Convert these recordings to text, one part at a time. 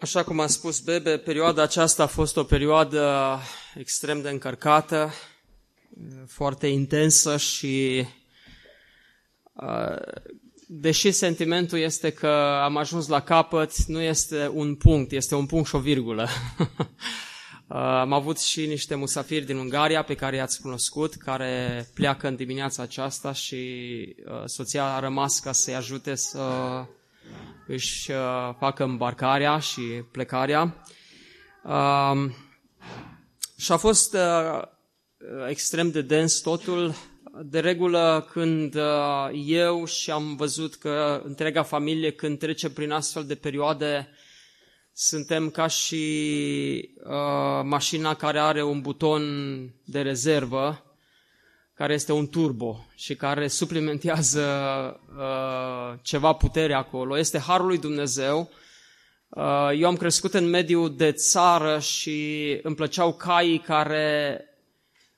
Așa cum a spus Bebe, perioada aceasta a fost o perioadă extrem de încărcată, foarte intensă și deși sentimentul este că am ajuns la capăt, nu este un punct, este un punct și o virgulă. Am avut și niște musafiri din Ungaria pe care i-ați cunoscut, care pleacă în dimineața aceasta și soția a rămas ca să-i ajute să își uh, facă îmbarcarea și plecarea. Um, și a fost uh, extrem de dens totul. De regulă, când uh, eu și am văzut că întreaga familie, când trece prin astfel de perioade, suntem ca și uh, mașina care are un buton de rezervă care este un turbo și care suplimentează uh, ceva putere acolo. Este Harul lui Dumnezeu. Uh, eu am crescut în mediul de țară și îmi plăceau caii care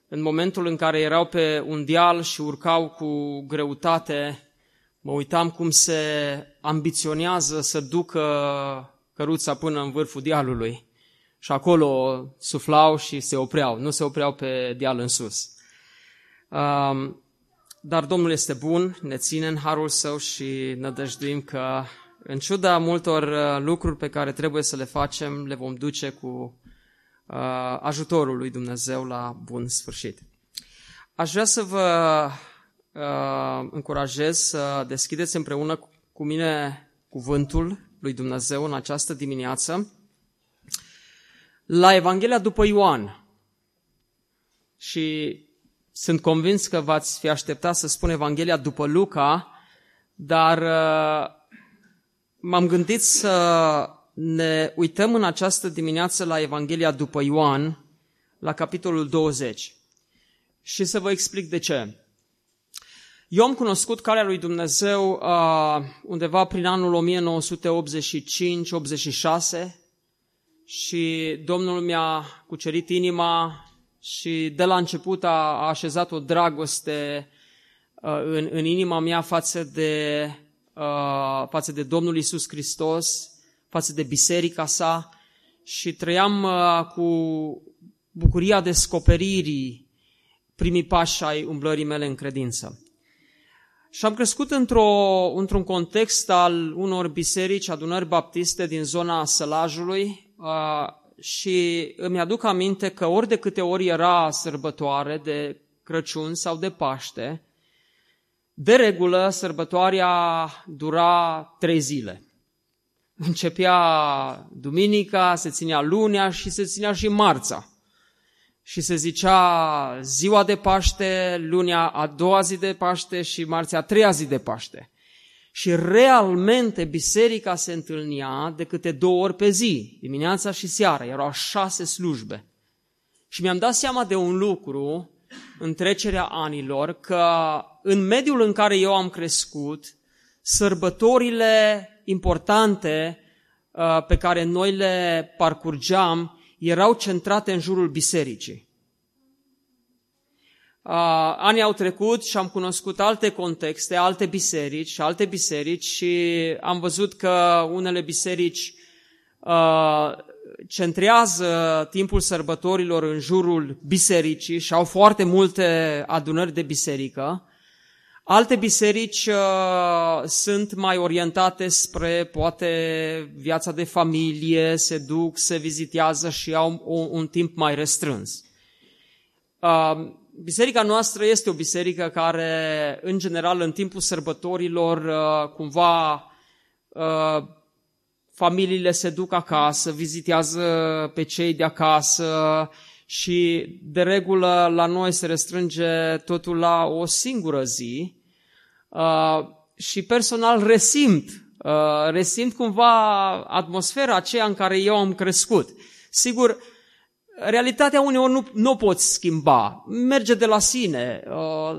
în momentul în care erau pe un deal și urcau cu greutate, mă uitam cum se ambiționează să ducă căruța până în vârful dealului. Și acolo suflau și se opreau, nu se opreau pe deal în sus. Um, dar Domnul este bun, ne ține în harul său și nădăjduim că în ciuda multor uh, lucruri pe care trebuie să le facem, le vom duce cu uh, ajutorul lui Dumnezeu la bun sfârșit. Aș vrea să vă uh, încurajez să deschideți împreună cu mine cuvântul lui Dumnezeu în această dimineață la Evanghelia după Ioan. Și sunt convins că v-ați fi așteptat să spun Evanghelia după Luca, dar uh, m-am gândit să ne uităm în această dimineață la Evanghelia după Ioan, la capitolul 20. Și să vă explic de ce. Eu am cunoscut calea lui Dumnezeu uh, undeva prin anul 1985-86 și Domnul mi-a cucerit inima și de la început a, a așezat o dragoste uh, în, în inima mea față de, uh, față de Domnul Isus Hristos, față de biserica sa și trăiam uh, cu bucuria descoperirii primii pași ai umblării mele în credință. Și am crescut într-o, într-un context al unor biserici, adunări baptiste din zona Sălajului, uh, și îmi aduc aminte că ori de câte ori era sărbătoare de Crăciun sau de Paște, de regulă sărbătoarea dura trei zile. Începea duminica, se ținea lunea și se ținea și marța. Și se zicea ziua de Paște, lunea a doua zi de Paște și marțea a treia zi de Paște și realmente biserica se întâlnea de câte două ori pe zi, dimineața și seara, erau șase slujbe. Și mi-am dat seama de un lucru în trecerea anilor, că în mediul în care eu am crescut, sărbătorile importante uh, pe care noi le parcurgeam erau centrate în jurul bisericii. Uh, anii au trecut și am cunoscut alte contexte, alte biserici și alte biserici și am văzut că unele biserici uh, centrează timpul sărbătorilor în jurul bisericii și au foarte multe adunări de biserică. Alte biserici uh, sunt mai orientate spre poate viața de familie, se duc, se vizitează și au un, un timp mai restrâns. Uh, biserica noastră este o biserică care, în general, în timpul sărbătorilor, uh, cumva uh, familiile se duc acasă, vizitează pe cei de acasă și, de regulă, la noi se restrânge totul la o singură zi uh, și personal resimt, resimt cumva atmosfera aceea în care eu am crescut. Sigur, realitatea uneori nu, nu poți schimba, merge de la sine, uh,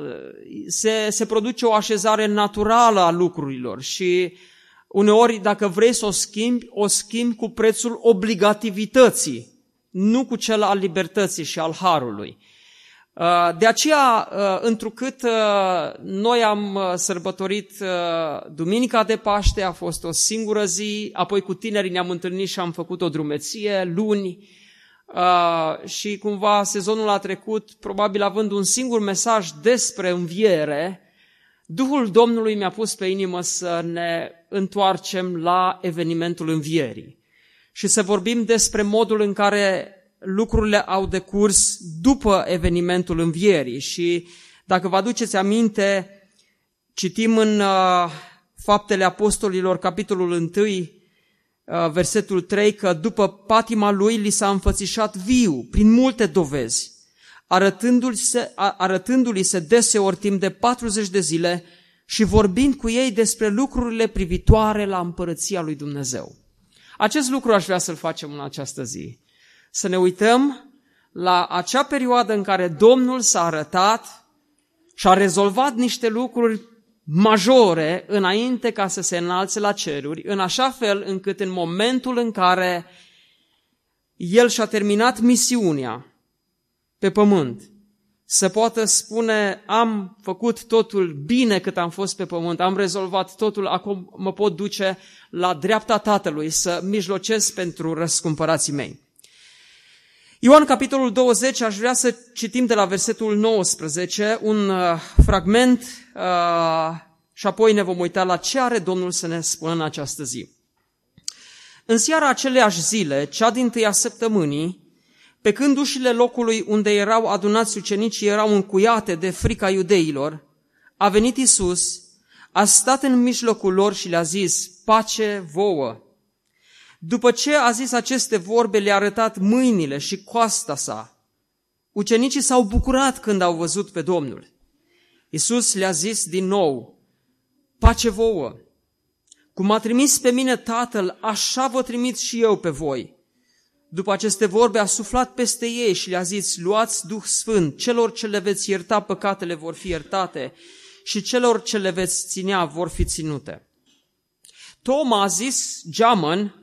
se, se produce o așezare naturală a lucrurilor și uneori dacă vrei să o schimbi, o schimbi cu prețul obligativității, nu cu cel al libertății și al harului. Uh, de aceea, uh, întrucât noi am sărbătorit Duminica de Paște, a fost o singură zi, apoi cu tinerii ne-am întâlnit și am făcut o drumeție luni, Uh, și cumva sezonul a trecut, probabil având un singur mesaj despre înviere, Duhul Domnului mi-a pus pe inimă să ne întoarcem la evenimentul învierii și să vorbim despre modul în care lucrurile au decurs după evenimentul învierii. Și dacă vă aduceți aminte, citim în uh, Faptele Apostolilor, capitolul 1, Uh, versetul 3, că după patima lui li s-a înfățișat viu, prin multe dovezi, arătându-li se, arătându-li se deseori timp de 40 de zile și vorbind cu ei despre lucrurile privitoare la împărăția lui Dumnezeu. Acest lucru aș vrea să-l facem în această zi. Să ne uităm la acea perioadă în care Domnul s-a arătat și a rezolvat niște lucruri majore înainte ca să se înalțe la ceruri, în așa fel încât în momentul în care el și-a terminat misiunea pe pământ, să poată spune, am făcut totul bine cât am fost pe pământ, am rezolvat totul, acum mă pot duce la dreapta Tatălui să mijlocesc pentru răscumpărații mei. Ioan, capitolul 20, aș vrea să citim de la versetul 19 un uh, fragment uh, și apoi ne vom uita la ce are Domnul să ne spună în această zi. În seara aceleași zile, cea din tâia săptămânii, pe când ușile locului unde erau adunați ucenicii erau încuiate de frica iudeilor, a venit Isus, a stat în mijlocul lor și le-a zis, pace vouă. După ce a zis aceste vorbe, le-a arătat mâinile și coasta sa. Ucenicii s-au bucurat când au văzut pe Domnul. Isus le-a zis din nou, pace vouă! Cum a trimis pe mine Tatăl, așa vă trimit și eu pe voi. După aceste vorbe a suflat peste ei și le-a zis, luați Duh Sfânt, celor ce le veți ierta păcatele vor fi iertate și celor ce le veți ținea vor fi ținute. Toma a zis, geamăn,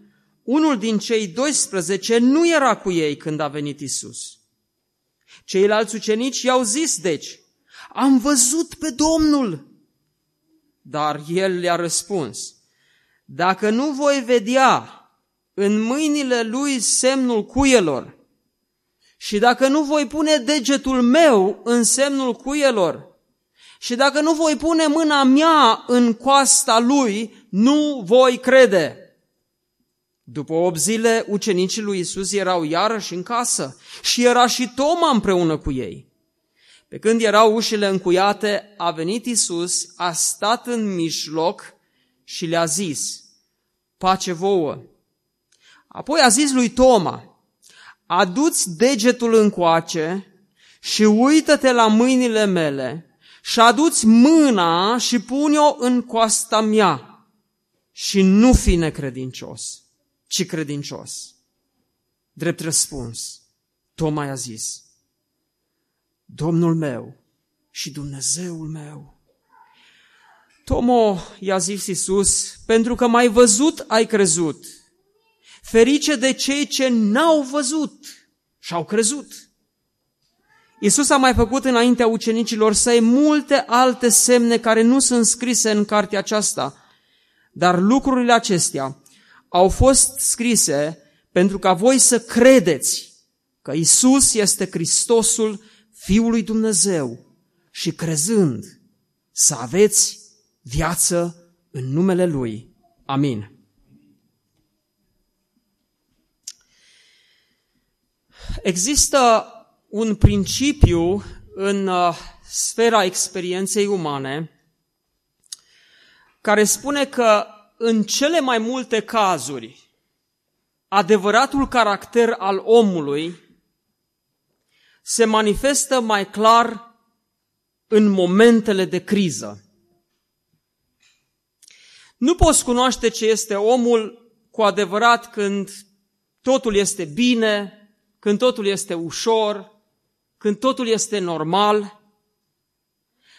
unul din cei 12 nu era cu ei când a venit Isus. Ceilalți ucenici i-au zis, deci, am văzut pe Domnul. Dar el le-a răspuns, dacă nu voi vedea în mâinile lui semnul cuielor și dacă nu voi pune degetul meu în semnul cuielor și dacă nu voi pune mâna mea în coasta lui, nu voi crede. După 8 zile, ucenicii lui Isus erau iarăși în casă și era și Toma împreună cu ei. Pe când erau ușile încuiate, a venit Isus, a stat în mijloc și le-a zis, pace vouă. Apoi a zis lui Toma, aduți degetul încoace și uită-te la mâinile mele și aduți mâna și pune-o în coasta mea și nu fi necredincios ci credincios. Drept răspuns, Toma a zis, Domnul meu și Dumnezeul meu. Tomo i-a zis Iisus, pentru că m-ai văzut, ai crezut. Ferice de cei ce n-au văzut și au crezut. Iisus a mai făcut înaintea ucenicilor săi multe alte semne care nu sunt scrise în cartea aceasta, dar lucrurile acestea au fost scrise pentru ca voi să credeți că Isus este Hristosul Fiul lui Dumnezeu și crezând să aveți viață în numele Lui. Amin. Există un principiu în uh, sfera experienței umane care spune că în cele mai multe cazuri, adevăratul caracter al omului se manifestă mai clar în momentele de criză. Nu poți cunoaște ce este omul cu adevărat când totul este bine, când totul este ușor, când totul este normal.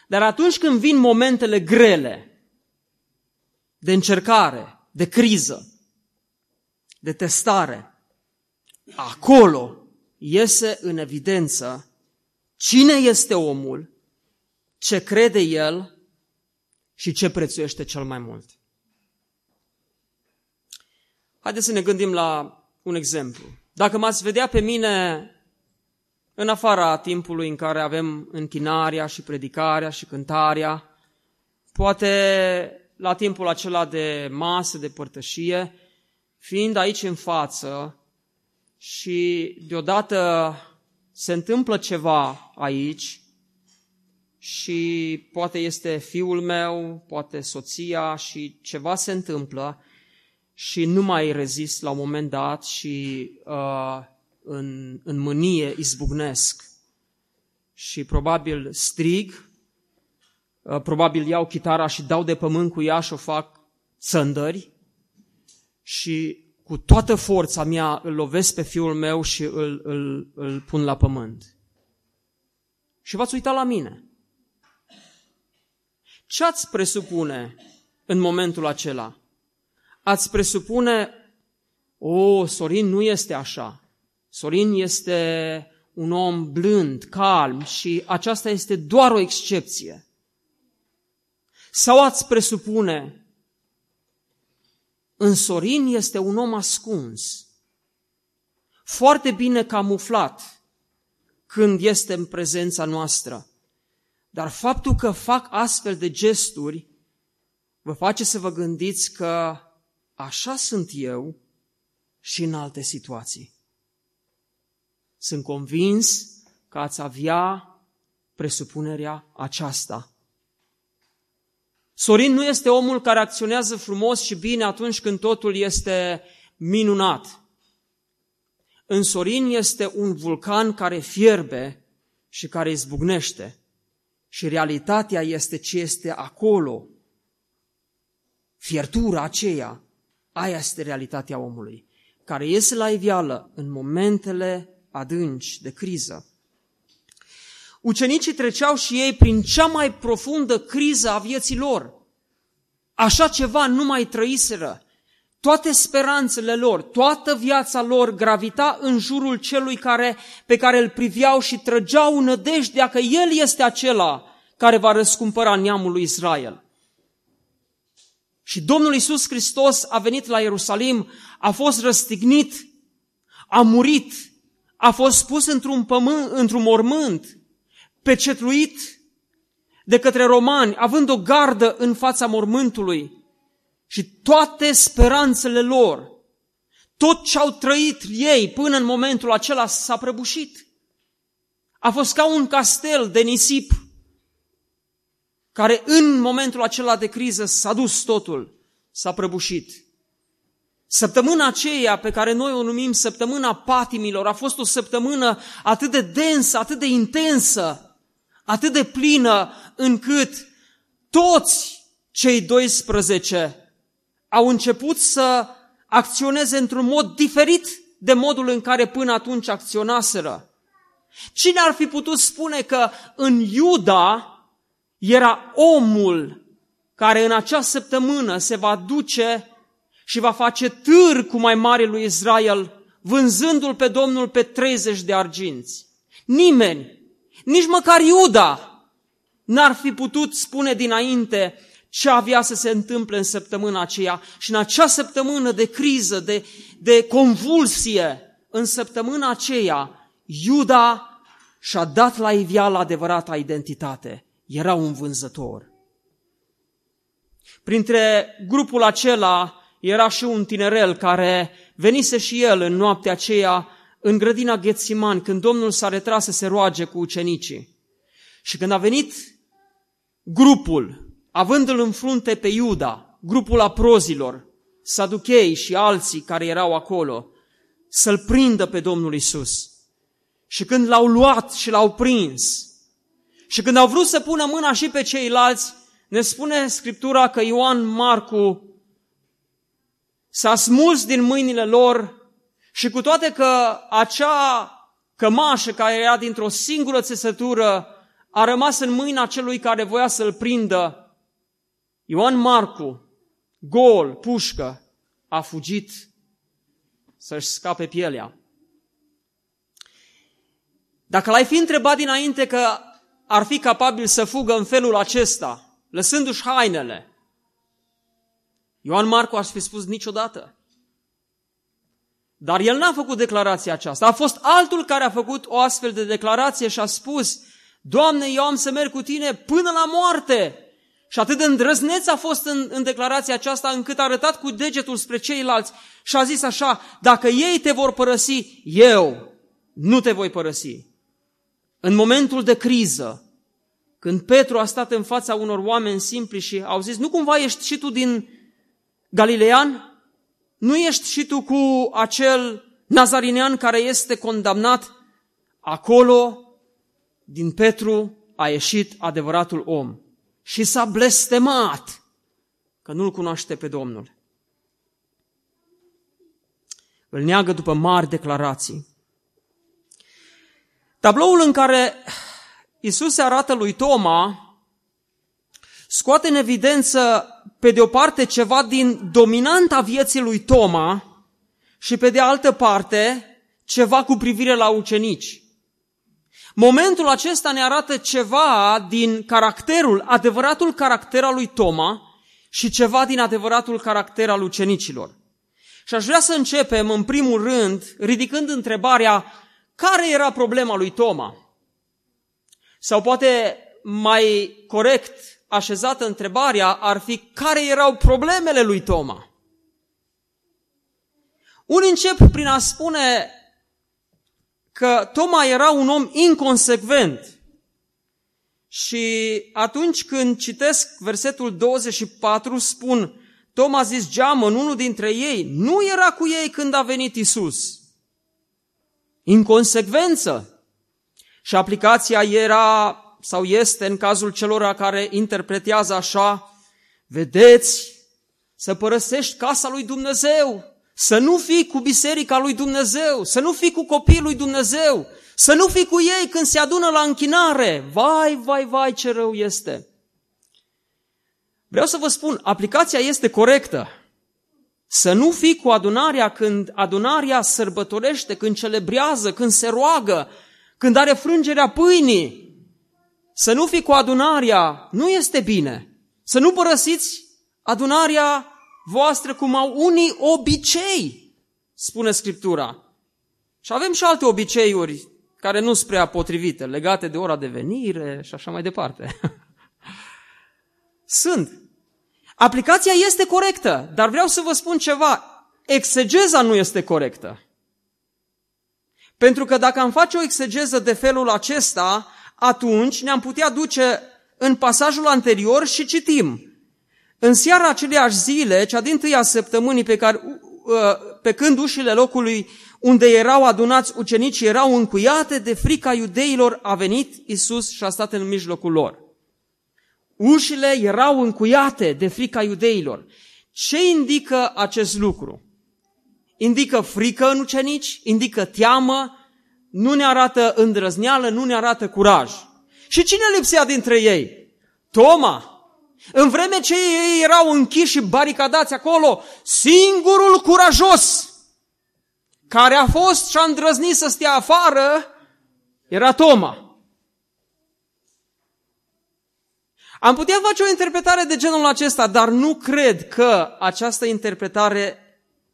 Dar atunci când vin momentele grele, de încercare, de criză, de testare, acolo iese în evidență cine este omul, ce crede el și ce prețuiește cel mai mult. Haideți să ne gândim la un exemplu. Dacă m-ați vedea pe mine în afara timpului în care avem închinarea și predicarea și cântarea, poate la timpul acela de masă, de părtășie, fiind aici în față și deodată se întâmplă ceva aici și poate este fiul meu, poate soția și ceva se întâmplă și nu mai rezist la un moment dat și uh, în, în mânie izbucnesc și probabil strig, uh, probabil iau chitara și dau de pământ cu ea și o fac țândări și cu toată forța mea îl lovesc pe fiul meu și îl, îl, îl pun la pământ. Și v-ați uitat la mine. Ce ați presupune în momentul acela? Ați presupune, o, Sorin nu este așa. Sorin este un om blând, calm și aceasta este doar o excepție. Sau ați presupune, în Sorin este un om ascuns, foarte bine camuflat când este în prezența noastră. Dar faptul că fac astfel de gesturi vă face să vă gândiți că așa sunt eu și în alte situații. Sunt convins că ați avea presupunerea aceasta. Sorin nu este omul care acționează frumos și bine atunci când totul este minunat. În Sorin este un vulcan care fierbe și care izbucnește. Și realitatea este ce este acolo. Fiertura aceea, aia este realitatea omului, care iese la iveală în momentele adânci de criză. Ucenicii treceau și ei prin cea mai profundă criză a vieții lor. Așa ceva nu mai trăiseră. Toate speranțele lor, toată viața lor gravita în jurul celui care, pe care îl priveau și trăgeau nădejdea că El este acela care va răscumpăra neamul lui Israel. Și Domnul Isus Hristos a venit la Ierusalim, a fost răstignit, a murit, a fost pus într-un, pământ, într-un mormânt, pecetluit de către romani, având o gardă în fața mormântului și toate speranțele lor, tot ce au trăit ei până în momentul acela s-a prăbușit. A fost ca un castel de nisip care în momentul acela de criză s-a dus totul, s-a prăbușit. Săptămâna aceea pe care noi o numim săptămâna patimilor a fost o săptămână atât de densă, atât de intensă, atât de plină, încât toți cei 12 au început să acționeze într-un mod diferit de modul în care până atunci acționaseră. Cine ar fi putut spune că în Iuda era omul care în acea săptămână se va duce și va face târ cu mai mare lui Israel, vânzându-l pe Domnul pe 30 de arginți. Nimeni, nici măcar Iuda, n-ar fi putut spune dinainte ce avea să se întâmple în săptămâna aceea. Și în acea săptămână de criză, de, de convulsie, în săptămâna aceea, Iuda și-a dat la iveală adevărata identitate. Era un vânzător. Printre grupul acela era și un tinerel care venise și el în noaptea aceea în grădina Ghețiman, când Domnul s-a retras să se roage cu ucenicii. Și când a venit grupul, avându-l în frunte pe Iuda, grupul aprozilor, saduchei și alții care erau acolo, să-l prindă pe Domnul Isus. Și când l-au luat și l-au prins, și când au vrut să pună mâna și pe ceilalți, ne spune Scriptura că Ioan Marcu s-a smuls din mâinile lor Și cu toate că acea cămașă care era dintr-o singură țesătură a rămas în mâina celui care voia să-l prindă, Ioan Marcu, gol, pușcă, a fugit să-și scape pielea. Dacă l-ai fi întrebat dinainte că ar fi capabil să fugă în felul acesta, lăsându-și hainele, Ioan Marcu ar fi spus niciodată. Dar el n-a făcut declarația aceasta. A fost altul care a făcut o astfel de declarație și a spus, Doamne, eu am să merg cu tine până la moarte. Și atât de îndrăzneț a fost în, în declarația aceasta încât a arătat cu degetul spre ceilalți și a zis așa, dacă ei te vor părăsi, eu nu te voi părăsi. În momentul de criză, când Petru a stat în fața unor oameni simpli și au zis, nu cumva ești și tu din Galilean? Nu ești și tu cu acel nazarinean care este condamnat? Acolo, din Petru, a ieșit adevăratul om și s-a blestemat că nu-L cunoaște pe Domnul. Îl neagă după mari declarații. Tabloul în care Isus se arată lui Toma scoate în evidență pe de o parte ceva din dominanta vieții lui Toma și pe de altă parte ceva cu privire la ucenici. Momentul acesta ne arată ceva din caracterul, adevăratul caracter al lui Toma și ceva din adevăratul caracter al ucenicilor. Și aș vrea să începem, în primul rând, ridicând întrebarea care era problema lui Toma? Sau poate mai corect așezată întrebarea ar fi care erau problemele lui Toma? Unii încep prin a spune că Toma era un om inconsecvent. Și atunci când citesc versetul 24, spun, Toma a zis geamă în unul dintre ei, nu era cu ei când a venit Isus. Inconsecvență. Și aplicația era sau este în cazul celor care interpretează așa, vedeți, să părăsești casa lui Dumnezeu, să nu fii cu biserica lui Dumnezeu, să nu fii cu copiii lui Dumnezeu, să nu fii cu ei când se adună la închinare. Vai, vai, vai, ce rău este! Vreau să vă spun, aplicația este corectă. Să nu fii cu adunarea când adunarea sărbătorește, când celebrează, când se roagă, când are frângerea pâinii. Să nu fii cu adunarea nu este bine. Să nu părăsiți adunarea voastră cum au unii obicei, spune Scriptura. Și avem și alte obiceiuri care nu sunt prea potrivite, legate de ora de venire și așa mai departe. Sunt. Aplicația este corectă, dar vreau să vă spun ceva. Exegeza nu este corectă. Pentru că dacă am face o exegeză de felul acesta, atunci ne-am putea duce în pasajul anterior și citim. În seara aceleiași zile, cea din tâia săptămânii pe, care, uh, pe când ușile locului unde erau adunați ucenicii erau încuiate de frica iudeilor, a venit Isus și a stat în mijlocul lor. Ușile erau încuiate de frica iudeilor. Ce indică acest lucru? Indică frică în ucenici, indică teamă, nu ne arată îndrăzneală, nu ne arată curaj. Și cine lipsea dintre ei? Toma. În vreme ce ei erau închiși și baricadați acolo, singurul curajos care a fost și a îndrăznit să stea afară era Toma. Am putea face o interpretare de genul acesta, dar nu cred că această interpretare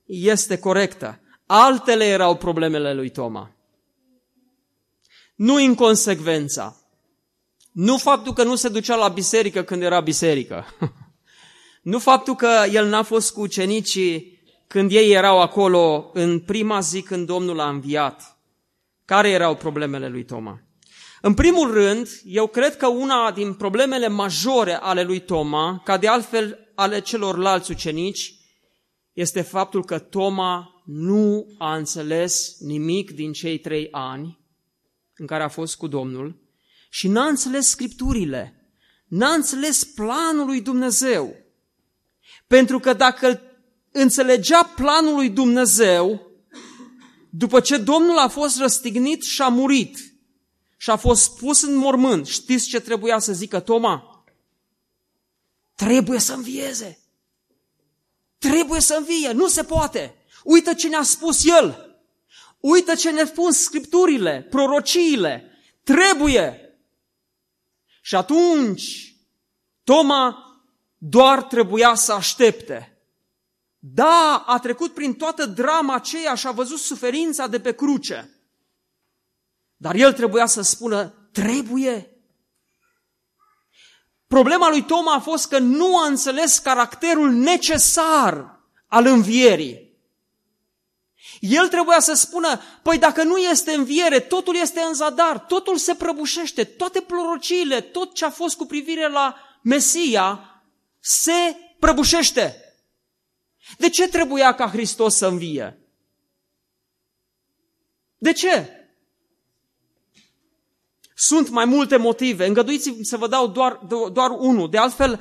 este corectă. Altele erau problemele lui Toma. Nu inconsecvența. Nu faptul că nu se ducea la biserică când era biserică. nu faptul că el n-a fost cu ucenicii când ei erau acolo în prima zi când Domnul a înviat. Care erau problemele lui Toma? În primul rând, eu cred că una din problemele majore ale lui Toma, ca de altfel ale celorlalți ucenici, este faptul că Toma nu a înțeles nimic din cei trei ani în care a fost cu Domnul și n-a înțeles scripturile, n-a înțeles planul lui Dumnezeu. Pentru că dacă înțelegea planul lui Dumnezeu, după ce Domnul a fost răstignit și a murit și a fost pus în mormânt, știți ce trebuia să zică Toma? Trebuie să învieze. Trebuie să învie, nu se poate. Uită ce ne-a spus El. Uită ce ne spun scripturile, prorociile. Trebuie. Și atunci, Toma doar trebuia să aștepte. Da, a trecut prin toată drama aceea și a văzut suferința de pe cruce. Dar el trebuia să spună, trebuie. Problema lui Toma a fost că nu a înțeles caracterul necesar al învierii. El trebuia să spună, păi dacă nu este înviere, totul este în zadar, totul se prăbușește, toate plorociile, tot ce a fost cu privire la Mesia se prăbușește. De ce trebuia ca Hristos să învie? De ce? Sunt mai multe motive. Îngăduiți-mi să vă dau doar, doar unul. De altfel,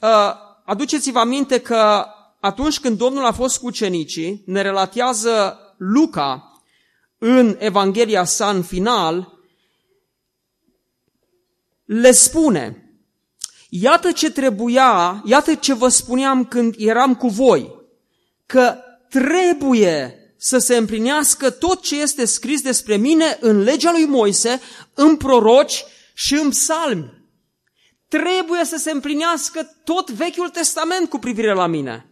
uh, aduceți-vă aminte că atunci când Domnul a fost cu ucenicii, ne relatează Luca în Evanghelia sa în final, le spune, iată ce trebuia, iată ce vă spuneam când eram cu voi, că trebuie să se împlinească tot ce este scris despre mine în legea lui Moise, în proroci și în psalmi. Trebuie să se împlinească tot Vechiul Testament cu privire la mine.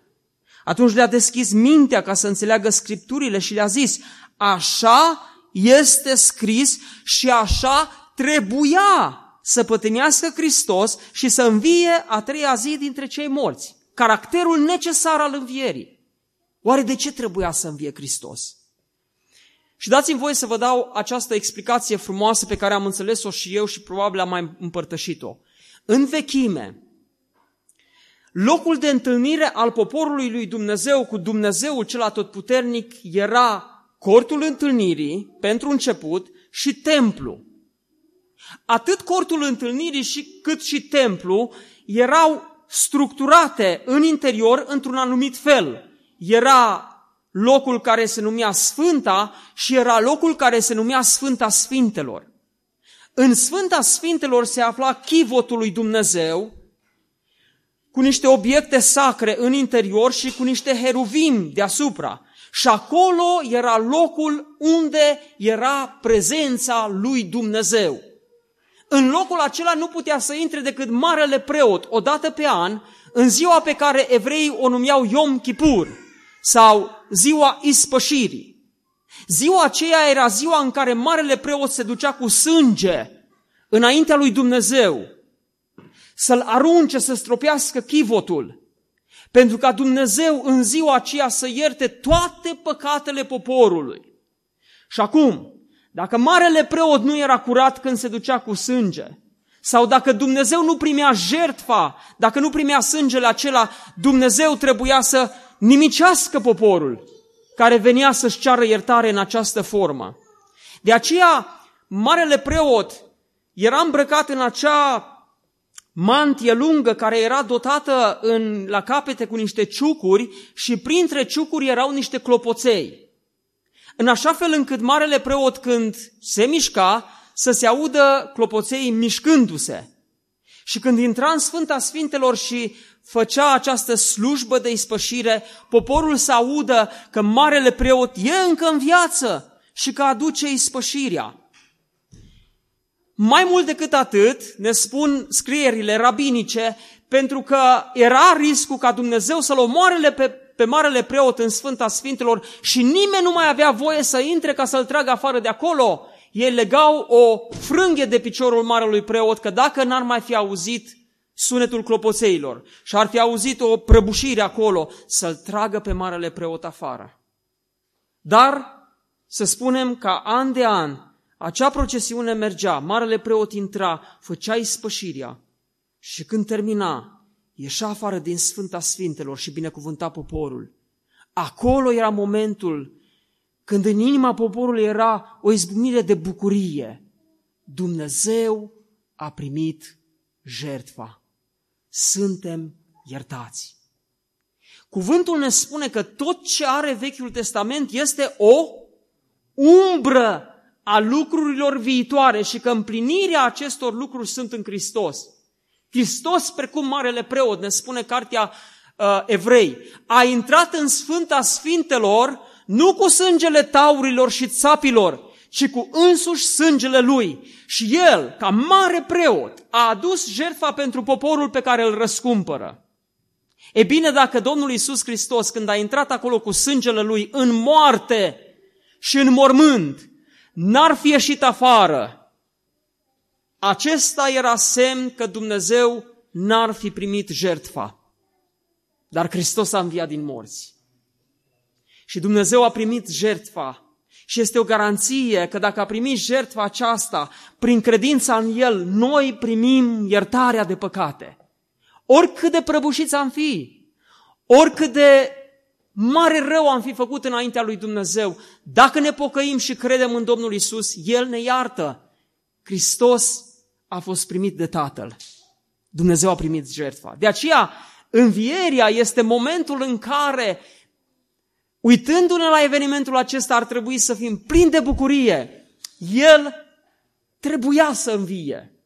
Atunci le-a deschis mintea ca să înțeleagă scripturile și le-a zis, așa este scris și așa trebuia să pătimească Hristos și să învie a treia zi dintre cei morți. Caracterul necesar al învierii. Oare de ce trebuia să învie Hristos? Și dați-mi voie să vă dau această explicație frumoasă pe care am înțeles-o și eu și probabil am mai împărtășit-o. În vechime, locul de întâlnire al poporului lui Dumnezeu cu Dumnezeul cel atotputernic era cortul întâlnirii, pentru început, și templu. Atât cortul întâlnirii și cât și templu erau structurate în interior într-un anumit fel era locul care se numea Sfânta și era locul care se numea Sfânta Sfintelor. În Sfânta Sfintelor se afla chivotul lui Dumnezeu, cu niște obiecte sacre în interior și cu niște heruvim deasupra. Și acolo era locul unde era prezența lui Dumnezeu. În locul acela nu putea să intre decât marele preot, o dată pe an, în ziua pe care evreii o numeau Yom Kippur, sau ziua ispășirii. Ziua aceea era ziua în care marele preot se ducea cu sânge înaintea lui Dumnezeu să-l arunce, să stropească chivotul, pentru ca Dumnezeu în ziua aceea să ierte toate păcatele poporului. Și acum, dacă marele preot nu era curat când se ducea cu sânge, sau dacă Dumnezeu nu primea jertfa, dacă nu primea sângele acela, Dumnezeu trebuia să nimicească poporul care venea să-și ceară iertare în această formă. De aceea, marele preot era îmbrăcat în acea mantie lungă care era dotată în, la capete cu niște ciucuri și printre ciucuri erau niște clopoței. În așa fel încât marele preot când se mișca, să se audă clopoței mișcându-se. Și când intra în Sfânta Sfintelor și făcea această slujbă de ispășire, poporul să audă că marele preot e încă în viață și că aduce ispășirea. Mai mult decât atât, ne spun scrierile rabinice, pentru că era riscul ca Dumnezeu să-l omoarele pe, pe marele preot în Sfânta Sfintelor și nimeni nu mai avea voie să intre ca să-l tragă afară de acolo. Ei legau o frânghie de piciorul marelui preot, că dacă n-ar mai fi auzit sunetul clopoțeilor și ar fi auzit o prăbușire acolo, să-l tragă pe marele preot afară. Dar să spunem că an de an acea procesiune mergea, marele preot intra, făcea ispășirea și când termina, ieșea afară din Sfânta Sfintelor și binecuvânta poporul. Acolo era momentul când în inima poporului era o izbucnire de bucurie. Dumnezeu a primit jertfa suntem iertați. Cuvântul ne spune că tot ce are Vechiul Testament este o umbră a lucrurilor viitoare și că împlinirea acestor lucruri sunt în Hristos. Hristos, precum Marele Preot, ne spune cartea uh, Evrei, a intrat în Sfânta Sfintelor nu cu sângele taurilor și țapilor, ci cu însuși sângele lui. Și el, ca mare preot, a adus jertfa pentru poporul pe care îl răscumpără. E bine, dacă Domnul Iisus Hristos, când a intrat acolo cu sângele lui în moarte și în mormânt, n-ar fi ieșit afară, acesta era semn că Dumnezeu n-ar fi primit jertfa. Dar Hristos a înviat din morți. Și Dumnezeu a primit jertfa. Și este o garanție că dacă a primit jertfa aceasta, prin credința în El, noi primim iertarea de păcate. Oricât de prăbușiți am fi, oricât de mare rău am fi făcut înaintea lui Dumnezeu, dacă ne pocăim și credem în Domnul Isus, El ne iartă. Hristos a fost primit de Tatăl. Dumnezeu a primit jertfa. De aceea, învieria este momentul în care, uitându-ne la evenimentul acesta, ar trebui să fim plini de bucurie. El trebuia să învie.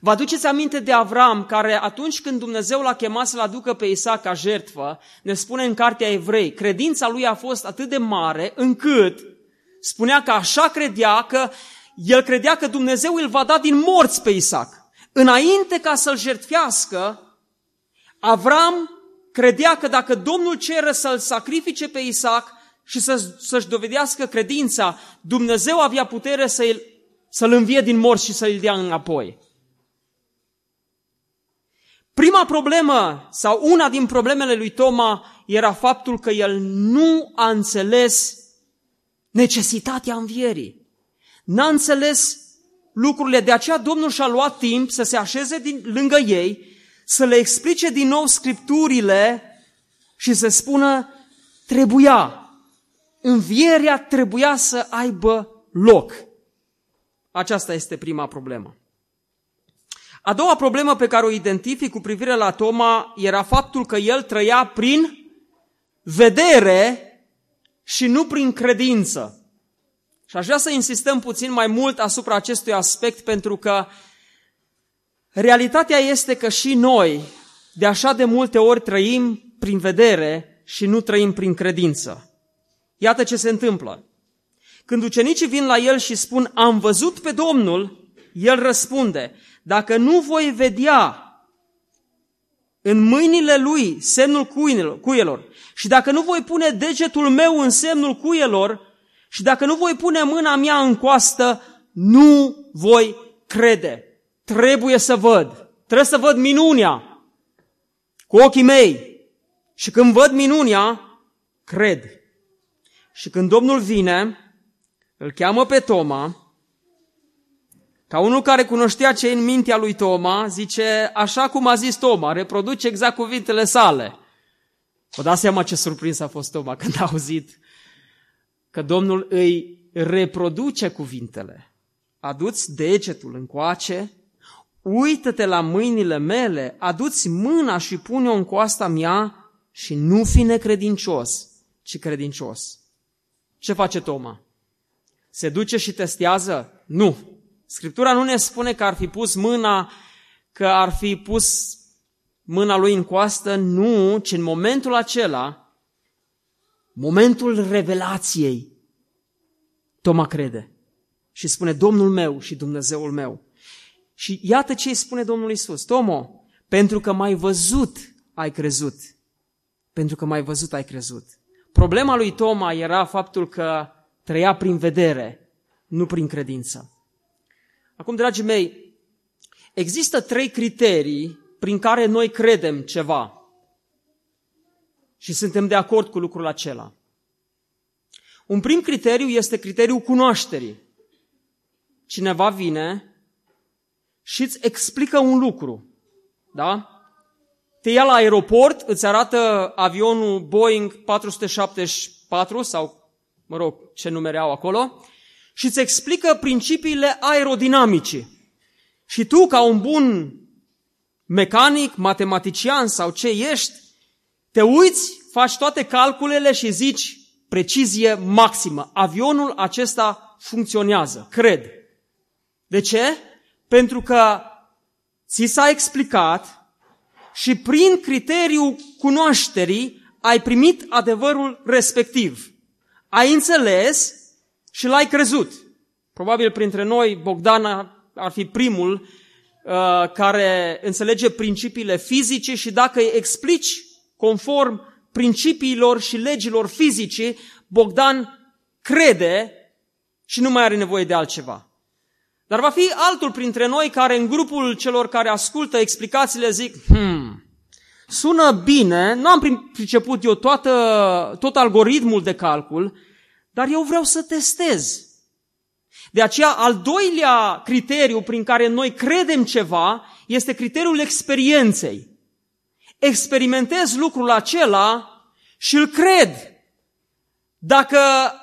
Vă aduceți aminte de Avram, care atunci când Dumnezeu l-a chemat să-l aducă pe Isaac ca jertfă, ne spune în Cartea Evrei, credința lui a fost atât de mare încât spunea că așa credea că el credea că Dumnezeu îl va da din morți pe Isaac. Înainte ca să-l jertfească, Avram credea că dacă Domnul cere să-l sacrifice pe Isaac și să, să-și dovedească credința, Dumnezeu avea putere să-l, să-l învie din morți și să-l dea înapoi. Prima problemă sau una din problemele lui Toma era faptul că el nu a înțeles necesitatea învierii. N-a înțeles lucrurile, de aceea Domnul și-a luat timp să se așeze din, lângă ei, să le explice din nou scripturile și să spună, trebuia, învierea trebuia să aibă loc. Aceasta este prima problemă. A doua problemă pe care o identific cu privire la Toma era faptul că el trăia prin vedere și nu prin credință. Și aș vrea să insistăm puțin mai mult asupra acestui aspect pentru că realitatea este că și noi de așa de multe ori trăim prin vedere și nu trăim prin credință. Iată ce se întâmplă. Când ucenicii vin la el și spun, am văzut pe Domnul, el răspunde, dacă nu voi vedea în mâinile lui semnul cuielor și dacă nu voi pune degetul meu în semnul cuielor și dacă nu voi pune mâna mea în coastă, nu voi crede. Trebuie să văd. Trebuie să văd minunia cu ochii mei. Și când văd minunia, cred. Și când Domnul vine, îl cheamă pe Toma ca unul care cunoștea ce în mintea lui Toma, zice, așa cum a zis Toma, reproduce exact cuvintele sale. Vă dați seama ce surprins a fost Toma când a auzit că Domnul îi reproduce cuvintele. Aduți degetul încoace, uită-te la mâinile mele, aduți mâna și pune-o în coasta mea și nu fi necredincios, ci credincios. Ce face Toma? Se duce și testează? Nu. Scriptura nu ne spune că ar fi pus mâna, că ar fi pus mâna lui în coastă, nu, ci în momentul acela, momentul revelației, Toma crede și spune Domnul meu și Dumnezeul meu. Și iată ce îi spune Domnul Isus. Tomo, pentru că m-ai văzut, ai crezut. Pentru că m-ai văzut, ai crezut. Problema lui Toma era faptul că trăia prin vedere, nu prin credință. Acum, dragii mei, există trei criterii prin care noi credem ceva și suntem de acord cu lucrul acela. Un prim criteriu este criteriul cunoașterii. Cineva vine și îți explică un lucru, da? Te ia la aeroport, îți arată avionul Boeing 474 sau, mă rog, ce numere au acolo, și îți explică principiile aerodinamice. Și tu, ca un bun mecanic, matematician sau ce ești, te uiți, faci toate calculele și zici, precizie maximă. Avionul acesta funcționează, cred. De ce? Pentru că ți s-a explicat și prin criteriul cunoașterii ai primit adevărul respectiv. Ai înțeles și l-ai crezut. Probabil printre noi Bogdan ar fi primul uh, care înțelege principiile fizice și dacă îi explici conform principiilor și legilor fizice, Bogdan crede și nu mai are nevoie de altceva. Dar va fi altul printre noi care în grupul celor care ascultă explicațiile zic, hmm, sună bine, nu am priceput eu toată, tot algoritmul de calcul, dar eu vreau să testez. De aceea, al doilea criteriu prin care noi credem ceva este criteriul experienței. Experimentez lucrul acela și îl cred. Dacă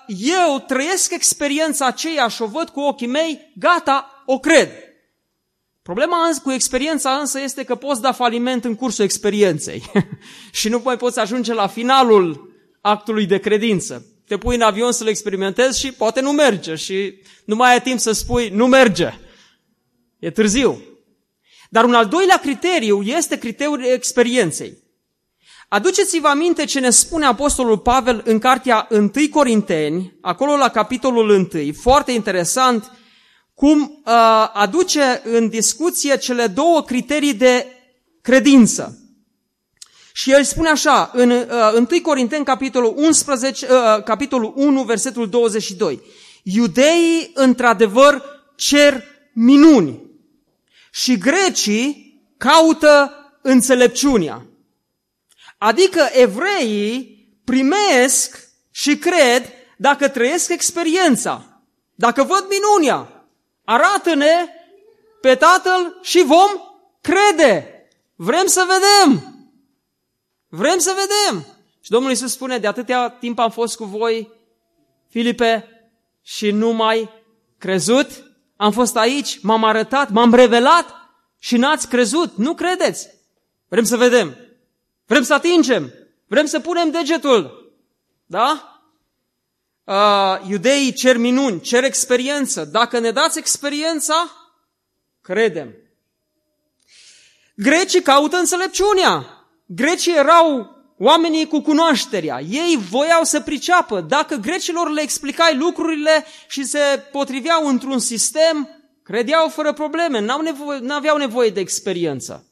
eu trăiesc experiența aceea și o văd cu ochii mei, gata, o cred. Problema cu experiența însă este că poți da faliment în cursul experienței și nu mai poți ajunge la finalul actului de credință. Te pui în avion să-l experimentezi și poate nu merge și nu mai ai timp să spui nu merge. E târziu. Dar un al doilea criteriu este criteriul experienței. Aduceți-vă aminte ce ne spune Apostolul Pavel în cartea 1 Corinteni, acolo la capitolul 1, foarte interesant, cum uh, aduce în discuție cele două criterii de credință. Și el spune așa, în uh, 1 Corinteni, capitolul, 11, uh, capitolul 1, versetul 22. Iudeii, într-adevăr, cer minuni și grecii caută înțelepciunea. Adică evreii primesc și cred dacă trăiesc experiența, dacă văd minunia. Arată-ne pe Tatăl și vom crede. Vrem să vedem. Vrem să vedem. Și Domnul Iisus spune, de atâtea timp am fost cu voi, Filipe, și nu mai crezut. Am fost aici, m-am arătat, m-am revelat și n-ați crezut. Nu credeți. Vrem să vedem. Vrem să atingem. Vrem să punem degetul. Da? Uh, iudeii cer minuni, cer experiență. Dacă ne dați experiența, credem. Grecii caută înțelepciunea. Grecii erau oamenii cu cunoașterea. Ei voiau să priceapă. Dacă grecilor le explicai lucrurile și se potriveau într-un sistem, credeau fără probleme, n-au nevoie, n-aveau nevoie de experiență.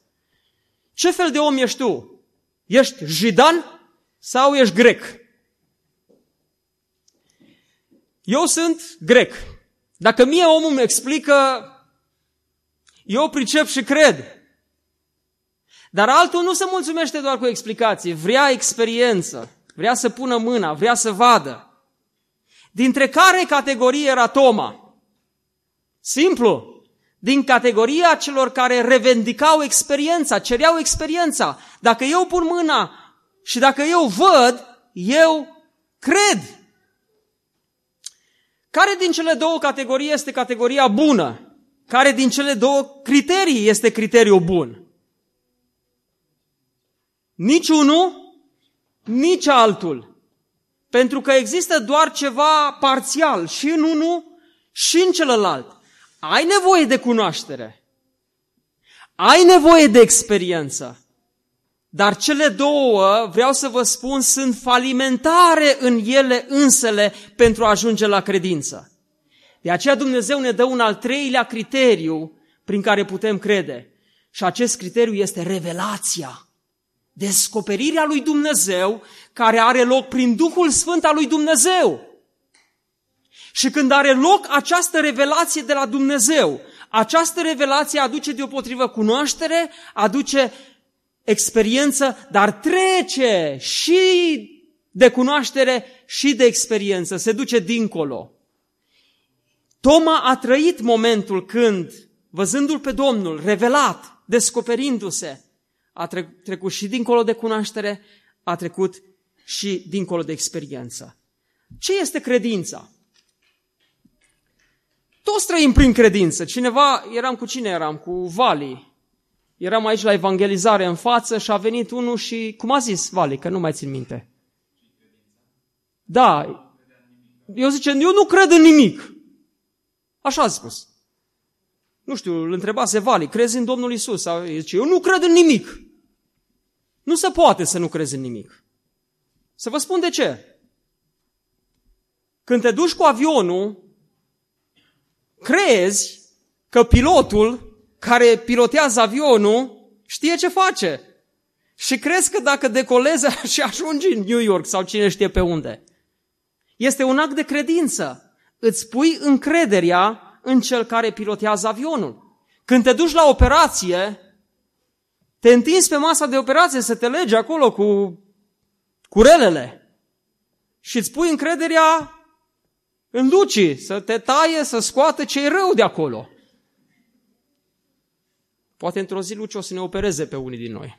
Ce fel de om ești tu? Ești jidan sau ești grec? Eu sunt grec. Dacă mie omul îmi explică, eu pricep și cred. Dar altul nu se mulțumește doar cu explicații, vrea experiență, vrea să pună mâna, vrea să vadă. Dintre care categorie era Toma? Simplu. Din categoria celor care revendicau experiența, cereau experiența. Dacă eu pun mâna și dacă eu văd, eu cred. Care din cele două categorii este categoria bună? Care din cele două criterii este criteriul bun? Nici unul, nici altul. Pentru că există doar ceva parțial și în unul și în celălalt. Ai nevoie de cunoaștere. Ai nevoie de experiență. Dar cele două, vreau să vă spun, sunt falimentare în ele însele pentru a ajunge la credință. De aceea Dumnezeu ne dă un al treilea criteriu prin care putem crede. Și acest criteriu este revelația. Descoperirea lui Dumnezeu care are loc prin Duhul Sfânt al lui Dumnezeu. Și când are loc această revelație de la Dumnezeu, această revelație aduce deopotrivă cunoaștere, aduce experiență, dar trece și de cunoaștere și de experiență, se duce dincolo. Toma a trăit momentul când, văzându-l pe Domnul, revelat, descoperindu-se, a trecut și dincolo de cunoaștere, a trecut și dincolo de experiență. Ce este credința? Toți trăim prin credință. Cineva, eram cu cine eram? Cu Vali. Eram aici la evangelizare în față și a venit unul și, cum a zis Vali, că nu mai țin minte. Da, eu zice, eu nu cred în nimic. Așa a spus. Nu știu, îl întrebase Vali, crezi în Domnul Isus? Sau zice, eu nu cred în nimic. Nu se poate să nu crezi în nimic. Să vă spun de ce. Când te duci cu avionul, crezi că pilotul care pilotează avionul știe ce face. Și crezi că dacă decolezi și ajungi în New York sau cine știe pe unde. Este un act de credință. Îți pui încrederea în cel care pilotează avionul. Când te duci la operație, te întinzi pe masa de operație să te legi acolo cu curelele și îți pui încrederea în lucii, să te taie, să scoată ce e rău de acolo. Poate într-o zi Luci o să ne opereze pe unii din noi.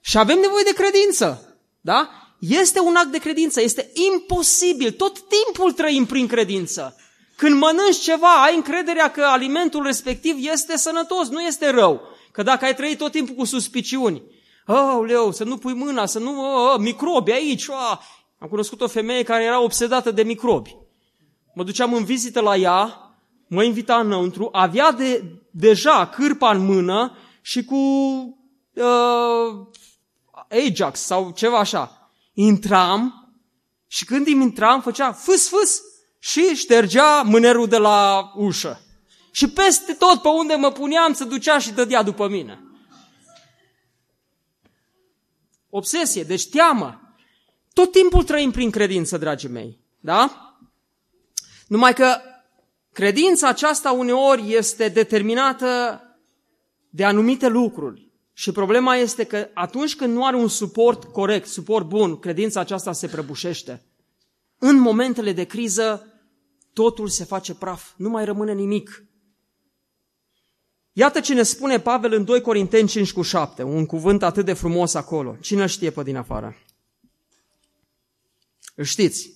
Și avem nevoie de credință. Da? Este un act de credință. Este imposibil. Tot timpul trăim prin credință. Când mănânci ceva, ai încrederea că alimentul respectiv este sănătos, nu este rău. Că dacă ai trăit tot timpul cu suspiciuni, oh, leu, să nu pui mâna, să nu, oh, microbi aici, oh. am cunoscut o femeie care era obsedată de microbi. Mă duceam în vizită la ea, mă invita înăuntru, avea de, deja cârpa în mână și cu uh, Ajax sau ceva așa. Intram și când îmi intram, făcea fâs, fâs și ștergea mânerul de la ușă. Și peste tot pe unde mă puneam se ducea și dădea după mine. Obsesie, deci teamă. Tot timpul trăim prin credință, dragii mei. Da? Numai că credința aceasta uneori este determinată de anumite lucruri. Și problema este că atunci când nu are un suport corect, suport bun, credința aceasta se prăbușește. În momentele de criză, totul se face praf, nu mai rămâne nimic. Iată ce ne spune Pavel în 2 Corinteni 5 cu 7, un cuvânt atât de frumos acolo. Cine știe pe din afară? Îl știți.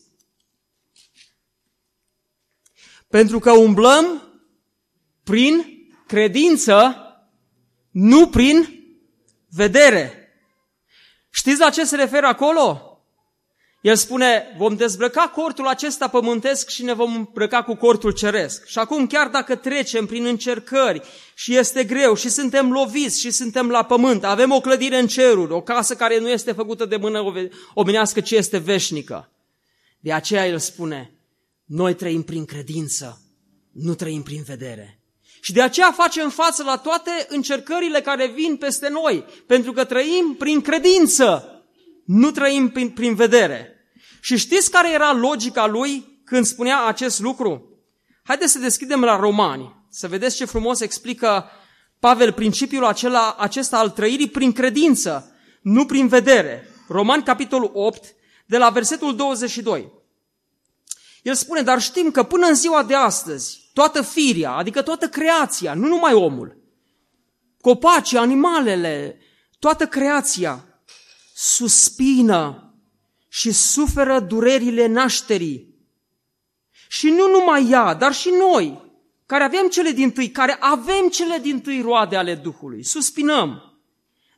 Pentru că umblăm prin credință, nu prin vedere. Știți la ce se referă acolo? El spune, vom dezbrăca cortul acesta pământesc și ne vom îmbrăca cu cortul ceresc. Și acum, chiar dacă trecem prin încercări și este greu și suntem loviți și suntem la pământ, avem o clădire în ceruri, o casă care nu este făcută de mână omenească, ci este veșnică. De aceea el spune, noi trăim prin credință, nu trăim prin vedere. Și de aceea facem față la toate încercările care vin peste noi, pentru că trăim prin credință, nu trăim prin, prin vedere. Și știți care era logica lui când spunea acest lucru? Haideți să deschidem la Romani, să vedeți ce frumos explică Pavel principiul acela, acesta al trăirii prin credință, nu prin vedere. Romani, capitolul 8, de la versetul 22. El spune, dar știm că până în ziua de astăzi, toată firia, adică toată creația, nu numai omul, copacii, animalele, toată creația, suspină și suferă durerile nașterii. Și nu numai ea, dar și noi, care avem cele din tâi, care avem cele din tâi roade ale Duhului, suspinăm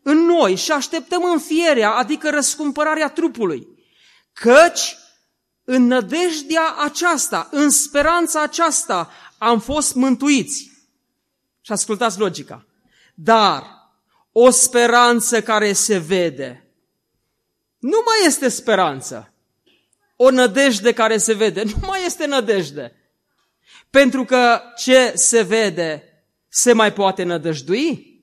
în noi și așteptăm înfierea, adică răscumpărarea trupului. Căci în nădejdea aceasta, în speranța aceasta, am fost mântuiți. Și ascultați logica. Dar o speranță care se vede nu mai este speranță. O nădejde care se vede, nu mai este nădejde. Pentru că ce se vede se mai poate nădăjdui?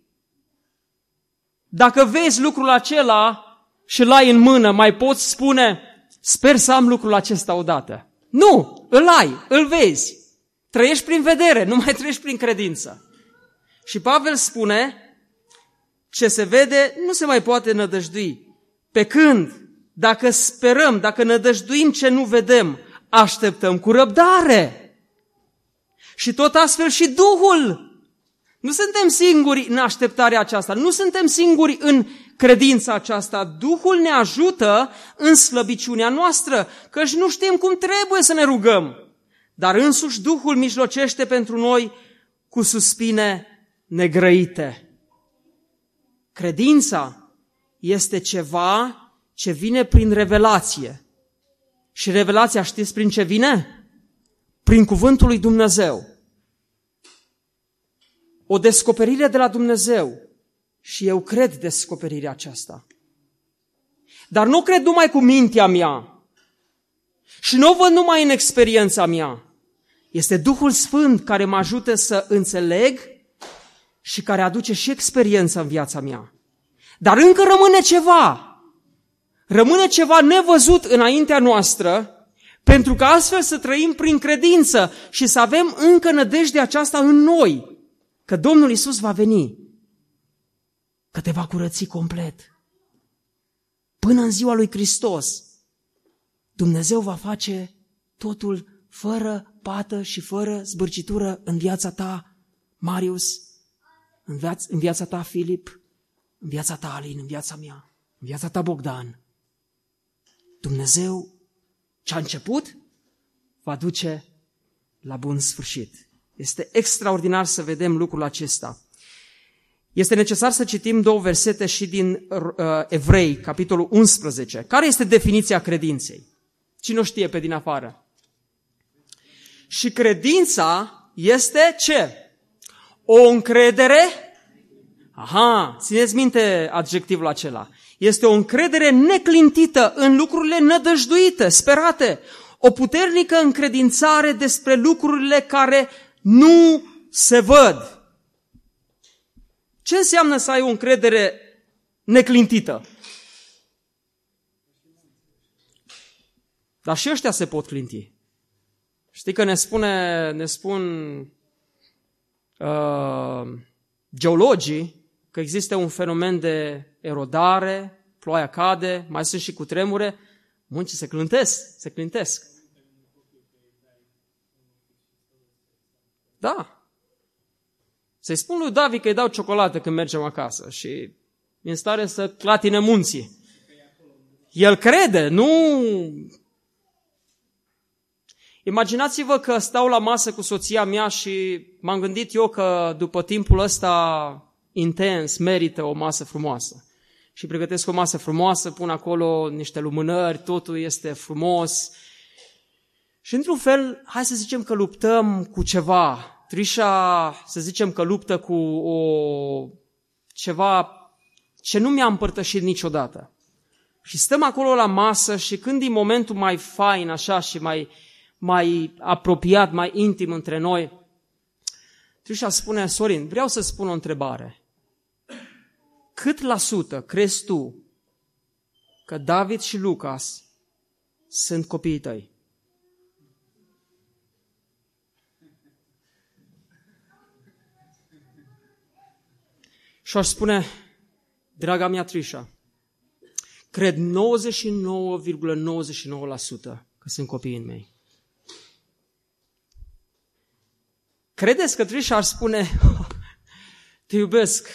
Dacă vezi lucrul acela și îl ai în mână, mai poți spune, sper să am lucrul acesta odată. Nu, îl ai, îl vezi. Trăiești prin vedere, nu mai trăiești prin credință. Și Pavel spune, ce se vede nu se mai poate nădăjdui. Pe când, dacă sperăm, dacă nădăjduim ce nu vedem, așteptăm cu răbdare. Și tot astfel și Duhul. Nu suntem singuri în așteptarea aceasta, nu suntem singuri în credința aceasta. Duhul ne ajută în slăbiciunea noastră, căci nu știm cum trebuie să ne rugăm. Dar însuși Duhul mijlocește pentru noi cu suspine negrăite. Credința este ceva ce vine prin revelație. Și revelația știți prin ce vine? Prin cuvântul lui Dumnezeu. O descoperire de la Dumnezeu. Și eu cred descoperirea aceasta. Dar nu cred numai cu mintea mea. Și nu o văd numai în experiența mea. Este Duhul Sfânt care mă ajută să înțeleg și care aduce și experiența în viața mea. Dar încă rămâne ceva. Rămâne ceva nevăzut înaintea noastră, pentru că astfel să trăim prin credință și să avem încă nădejde aceasta în noi, că Domnul Isus va veni, că te va curăți complet. Până în ziua lui Hristos, Dumnezeu va face totul fără pată și fără zbârcitură în viața ta, Marius, în viața, în viața ta, Filip, în viața ta, Alin, în viața mea, în viața ta, Bogdan. Dumnezeu ce a început va duce la bun sfârșit. Este extraordinar să vedem lucrul acesta. Este necesar să citim două versete și din uh, Evrei, capitolul 11. Care este definiția credinței? Cine o știe pe din afară? Și credința este ce? O încredere? Aha, țineți minte adjectivul acela. Este o încredere neclintită în lucrurile nădăjduite, sperate. O puternică încredințare despre lucrurile care nu se văd. Ce înseamnă să ai o încredere neclintită? Dar și ăștia se pot clinti. Știi că ne spune, ne spun uh, geologii că există un fenomen de erodare, ploaia cade, mai sunt și cu tremure, muncii se clântesc, se clintesc. Da. Să-i spun lui David că îi dau ciocolată când mergem acasă și e în stare să clatine munții. El crede, nu... Imaginați-vă că stau la masă cu soția mea și m-am gândit eu că după timpul ăsta intens merită o masă frumoasă și pregătesc o masă frumoasă, pun acolo niște lumânări, totul este frumos. Și într-un fel, hai să zicem că luptăm cu ceva. Trișa, să zicem că luptă cu o, ceva ce nu mi-a împărtășit niciodată. Și stăm acolo la masă și când e momentul mai fain așa și mai, mai apropiat, mai intim între noi, Trișa spune, Sorin, vreau să spun o întrebare cât la sută crezi tu că David și Lucas sunt copiii tăi? Și aș spune, draga mea Trișa, cred 99,99% ,99 că sunt copiii mei. Credeți că Trișa ar spune, te iubesc,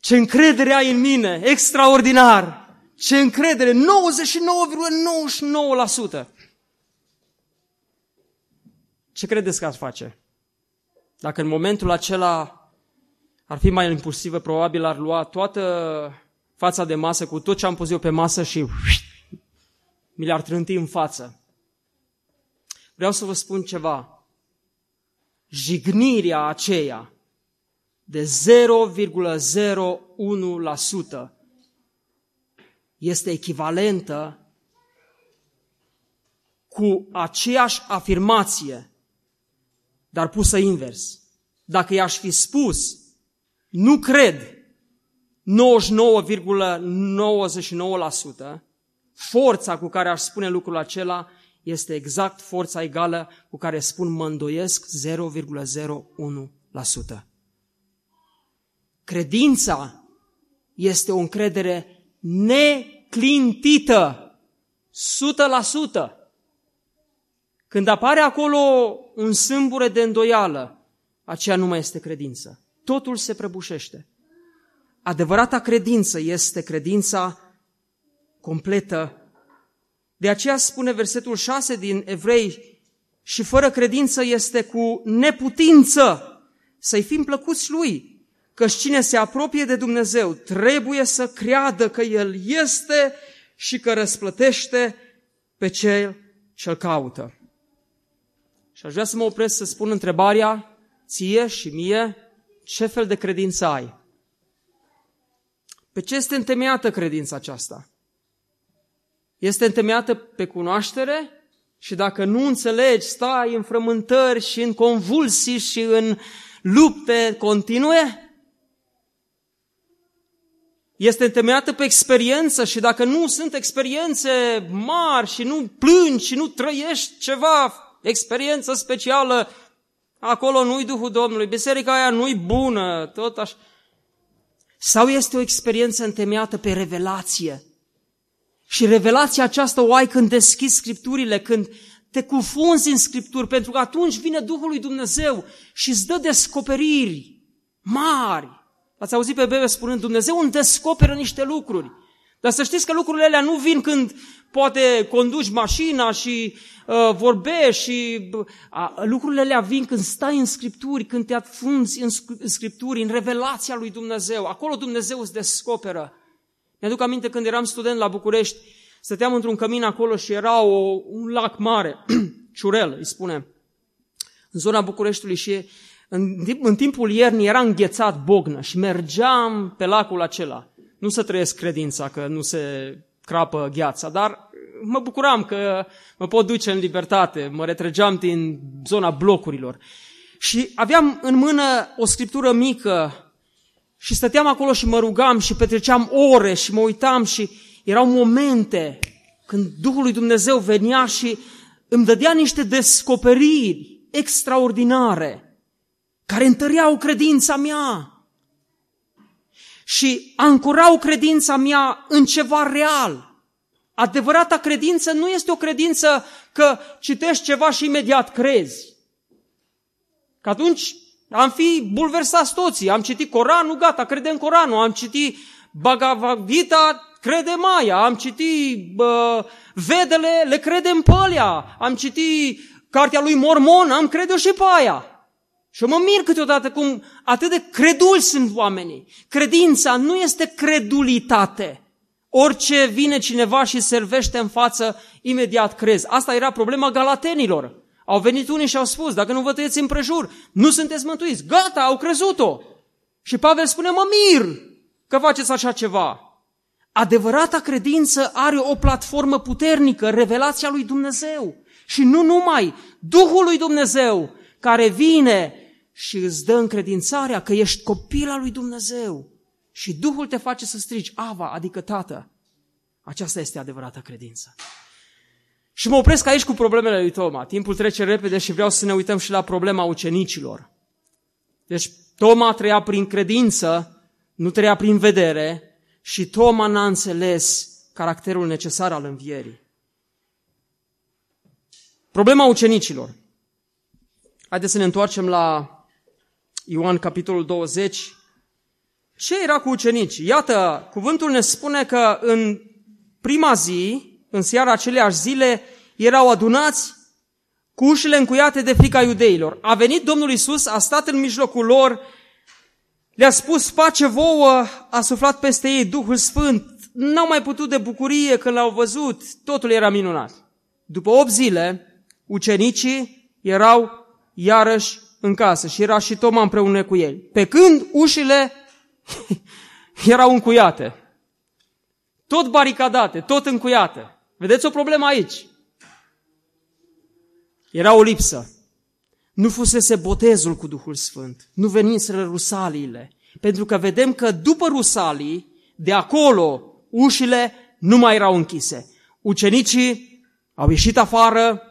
ce încredere ai în mine, extraordinar! Ce încredere, 99,99%! Ce credeți că ați face? Dacă în momentul acela ar fi mai impulsivă, probabil ar lua toată fața de masă cu tot ce am pus eu pe masă și mi le-ar trânti în față. Vreau să vă spun ceva. Jignirea aceea de 0,01% este echivalentă cu aceeași afirmație, dar pusă invers. Dacă i-aș fi spus, nu cred 99,99%, forța cu care aș spune lucrul acela este exact forța egală cu care spun mă îndoiesc 0,01%. Credința este o încredere neclintită, 100%. Când apare acolo un sâmbure de îndoială, aceea nu mai este credință. Totul se prăbușește. Adevărata credință este credința completă. De aceea spune versetul 6 din Evrei, și fără credință este cu neputință să-i fim plăcuți lui, că cine se apropie de Dumnezeu trebuie să creadă că El este și că răsplătește pe cel ce-l caută. Și aș vrea să mă opresc să spun întrebarea ție și mie, ce fel de credință ai? Pe ce este întemeiată credința aceasta? Este întemeiată pe cunoaștere? Și dacă nu înțelegi, stai în frământări și în convulsii și în lupte continue? Este întemeiată pe experiență și dacă nu sunt experiențe mari și nu plângi și nu trăiești ceva, experiență specială, acolo nu-i Duhul Domnului, biserica aia nu-i bună, tot așa. Sau este o experiență întemeiată pe revelație. Și revelația aceasta o ai când deschizi Scripturile, când te cufunzi în Scripturi, pentru că atunci vine Duhul lui Dumnezeu și îți dă descoperiri mari. Ați auzit pe bebe spunând, Dumnezeu îmi descoperă niște lucruri. Dar să știți că lucrurile alea nu vin când poate conduci mașina și uh, vorbești și uh, lucrurile alea vin când stai în Scripturi, când te afunzi în, în Scripturi, în revelația lui Dumnezeu. Acolo Dumnezeu îți descoperă. Mi-aduc aminte când eram student la București, stăteam într-un cămin acolo și era o, un lac mare, Ciurel, îi spune, în zona Bucureștiului și în, în timpul iernii era înghețat bognă și mergeam pe lacul acela. Nu să trăiesc credința că nu se crapă gheața, dar mă bucuram că mă pot duce în libertate, mă retrăgeam din zona blocurilor. Și aveam în mână o scriptură mică și stăteam acolo și mă rugam și petreceam ore și mă uitam și erau momente când Duhul lui Dumnezeu venea și îmi dădea niște descoperiri extraordinare care întăreau credința mea și ancorau credința mea în ceva real. Adevărata credință nu este o credință că citești ceva și imediat crezi. Că atunci am fi bulversați toții. Am citit Coranul, gata, credem Coranul. Am citit Bhagavad Gita, crede Maia. Am citit bă, Vedele, le credem pe alea. Am citit Cartea lui Mormon, am crede și pe aia. Și mă mir câteodată cum atât de creduli sunt oamenii. Credința nu este credulitate. Orice vine cineva și servește în față, imediat crezi. Asta era problema galatenilor. Au venit unii și au spus, dacă nu vă tăieți împrejur, nu sunteți mântuiți. Gata, au crezut-o. Și Pavel spune, mă mir că faceți așa ceva. Adevărata credință are o platformă puternică, revelația lui Dumnezeu. Și nu numai, Duhul lui Dumnezeu, care vine și îți dă încredințarea că ești copil al lui Dumnezeu și Duhul te face să strigi, Ava, adică Tată. Aceasta este adevărata credință. Și mă opresc aici cu problemele lui Toma. Timpul trece repede și vreau să ne uităm și la problema ucenicilor. Deci Toma trăia prin credință, nu trăia prin vedere și Toma n-a înțeles caracterul necesar al învierii. Problema ucenicilor. Haideți să ne întoarcem la Ioan capitolul 20. Ce era cu ucenicii? Iată, cuvântul ne spune că în prima zi, în seara aceleași zile, erau adunați cu ușile încuiate de frica iudeilor. A venit Domnul Isus, a stat în mijlocul lor, le-a spus, pace vouă, a suflat peste ei Duhul Sfânt. N-au mai putut de bucurie când l-au văzut, totul era minunat. După 8 zile, ucenicii erau iarăși în casă și era și Toma împreună cu el. Pe când ușile erau încuiate. Tot baricadate, tot încuiate. Vedeți o problemă aici. Era o lipsă. Nu fusese botezul cu Duhul Sfânt. Nu veniseră rusaliile. Pentru că vedem că după rusalii, de acolo, ușile nu mai erau închise. Ucenicii au ieșit afară,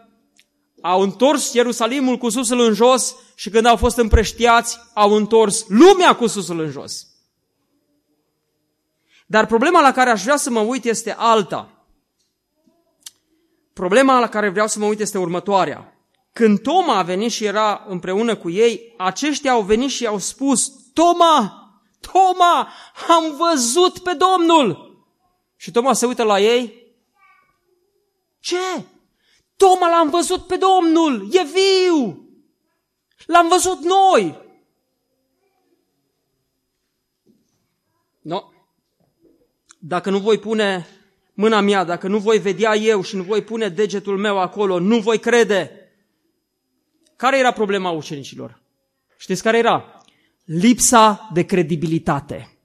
au întors Ierusalimul cu susul în jos și când au fost împreștiați, au întors lumea cu susul în jos. Dar problema la care aș vrea să mă uit este alta. Problema la care vreau să mă uit este următoarea. Când Toma a venit și era împreună cu ei, aceștia au venit și au spus, Toma, Toma, am văzut pe Domnul! Și Toma se uită la ei, ce? Toma l-am văzut pe Domnul, e viu! L-am văzut noi! Nu. No. Dacă nu voi pune mâna mea, dacă nu voi vedea eu și nu voi pune degetul meu acolo, nu voi crede. Care era problema ucenicilor? Știți care era? Lipsa de credibilitate.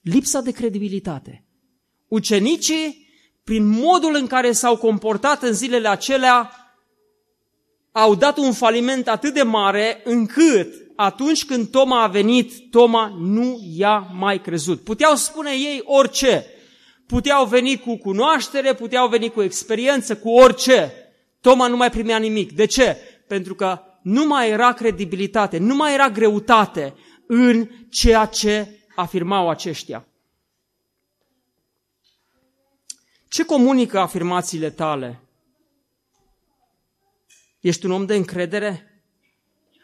Lipsa de credibilitate. Ucenicii, prin modul în care s-au comportat în zilele acelea, au dat un faliment atât de mare încât atunci când Toma a venit, Toma nu i-a mai crezut. Puteau spune ei orice. Puteau veni cu cunoaștere, puteau veni cu experiență, cu orice. Toma nu mai primea nimic. De ce? Pentru că nu mai era credibilitate, nu mai era greutate în ceea ce afirmau aceștia. Ce comunică afirmațiile tale? Ești un om de încredere?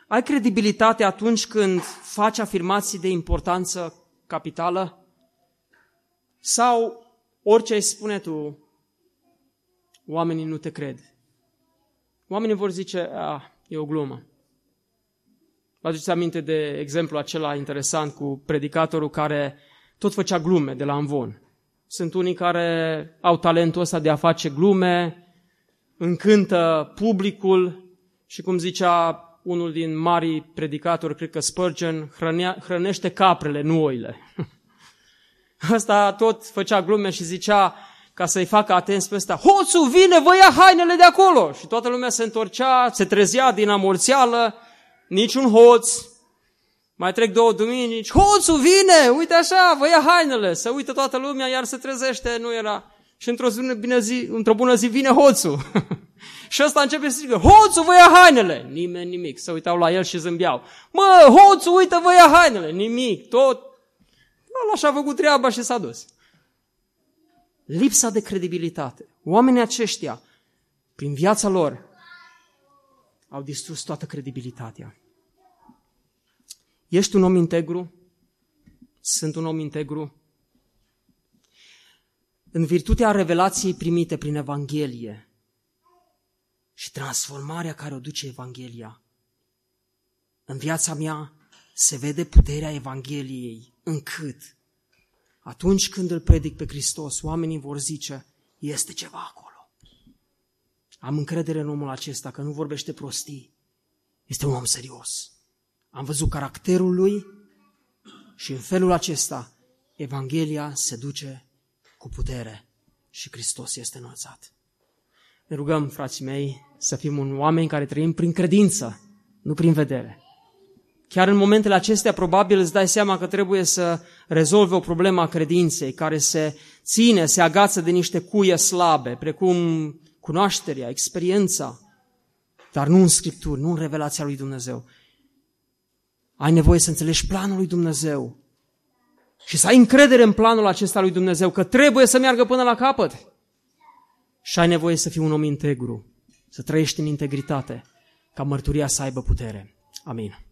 Ai credibilitate atunci când faci afirmații de importanță capitală? Sau orice ai spune tu, oamenii nu te cred. Oamenii vor zice, a, e o glumă. Vă aduceți aminte de exemplu acela interesant cu predicatorul care tot făcea glume de la Amvon. Sunt unii care au talentul ăsta de a face glume, încântă publicul și cum zicea unul din mari predicatori, cred că Spurgeon, hrănea, hrănește caprele, nu oile. Ăsta tot făcea glume și zicea, ca să-i facă atenți pe ăsta, hoțul vine, vă ia hainele de acolo! Și toată lumea se întorcea, se trezea din amorțeală, niciun hoț. Mai trec două duminici, hoțul vine, uite așa, vă ia hainele, să uită toată lumea, iar se trezește, nu era. Și într-o, zi, bine zi, într-o bună zi vine hoțul. și ăsta începe să zică, hoțul, vă ia hainele! Nimeni nimic. Se uitau la el și zâmbeau. Mă, hoțul, uite, vă ia hainele! Nimic, tot. Ăla și-a făcut treaba și s-a dus. Lipsa de credibilitate. Oamenii aceștia, prin viața lor, au distrus toată credibilitatea. Ești un om integru? Sunt un om integru? în virtutea revelației primite prin Evanghelie și transformarea care o duce Evanghelia. În viața mea se vede puterea Evangheliei încât atunci când îl predic pe Hristos, oamenii vor zice, este ceva acolo. Am încredere în omul acesta că nu vorbește prostii. Este un om serios. Am văzut caracterul lui și în felul acesta Evanghelia se duce cu putere și Hristos este înălțat. Ne rugăm, frații mei, să fim un oameni care trăim prin credință, nu prin vedere. Chiar în momentele acestea, probabil îți dai seama că trebuie să rezolve o problemă a credinței, care se ține, se agață de niște cuie slabe, precum cunoașterea, experiența, dar nu în Scripturi, nu în revelația lui Dumnezeu. Ai nevoie să înțelegi planul lui Dumnezeu, și să ai încredere în planul acesta lui Dumnezeu, că trebuie să meargă până la capăt. Și ai nevoie să fii un om integru, să trăiești în integritate, ca mărturia să aibă putere. Amin.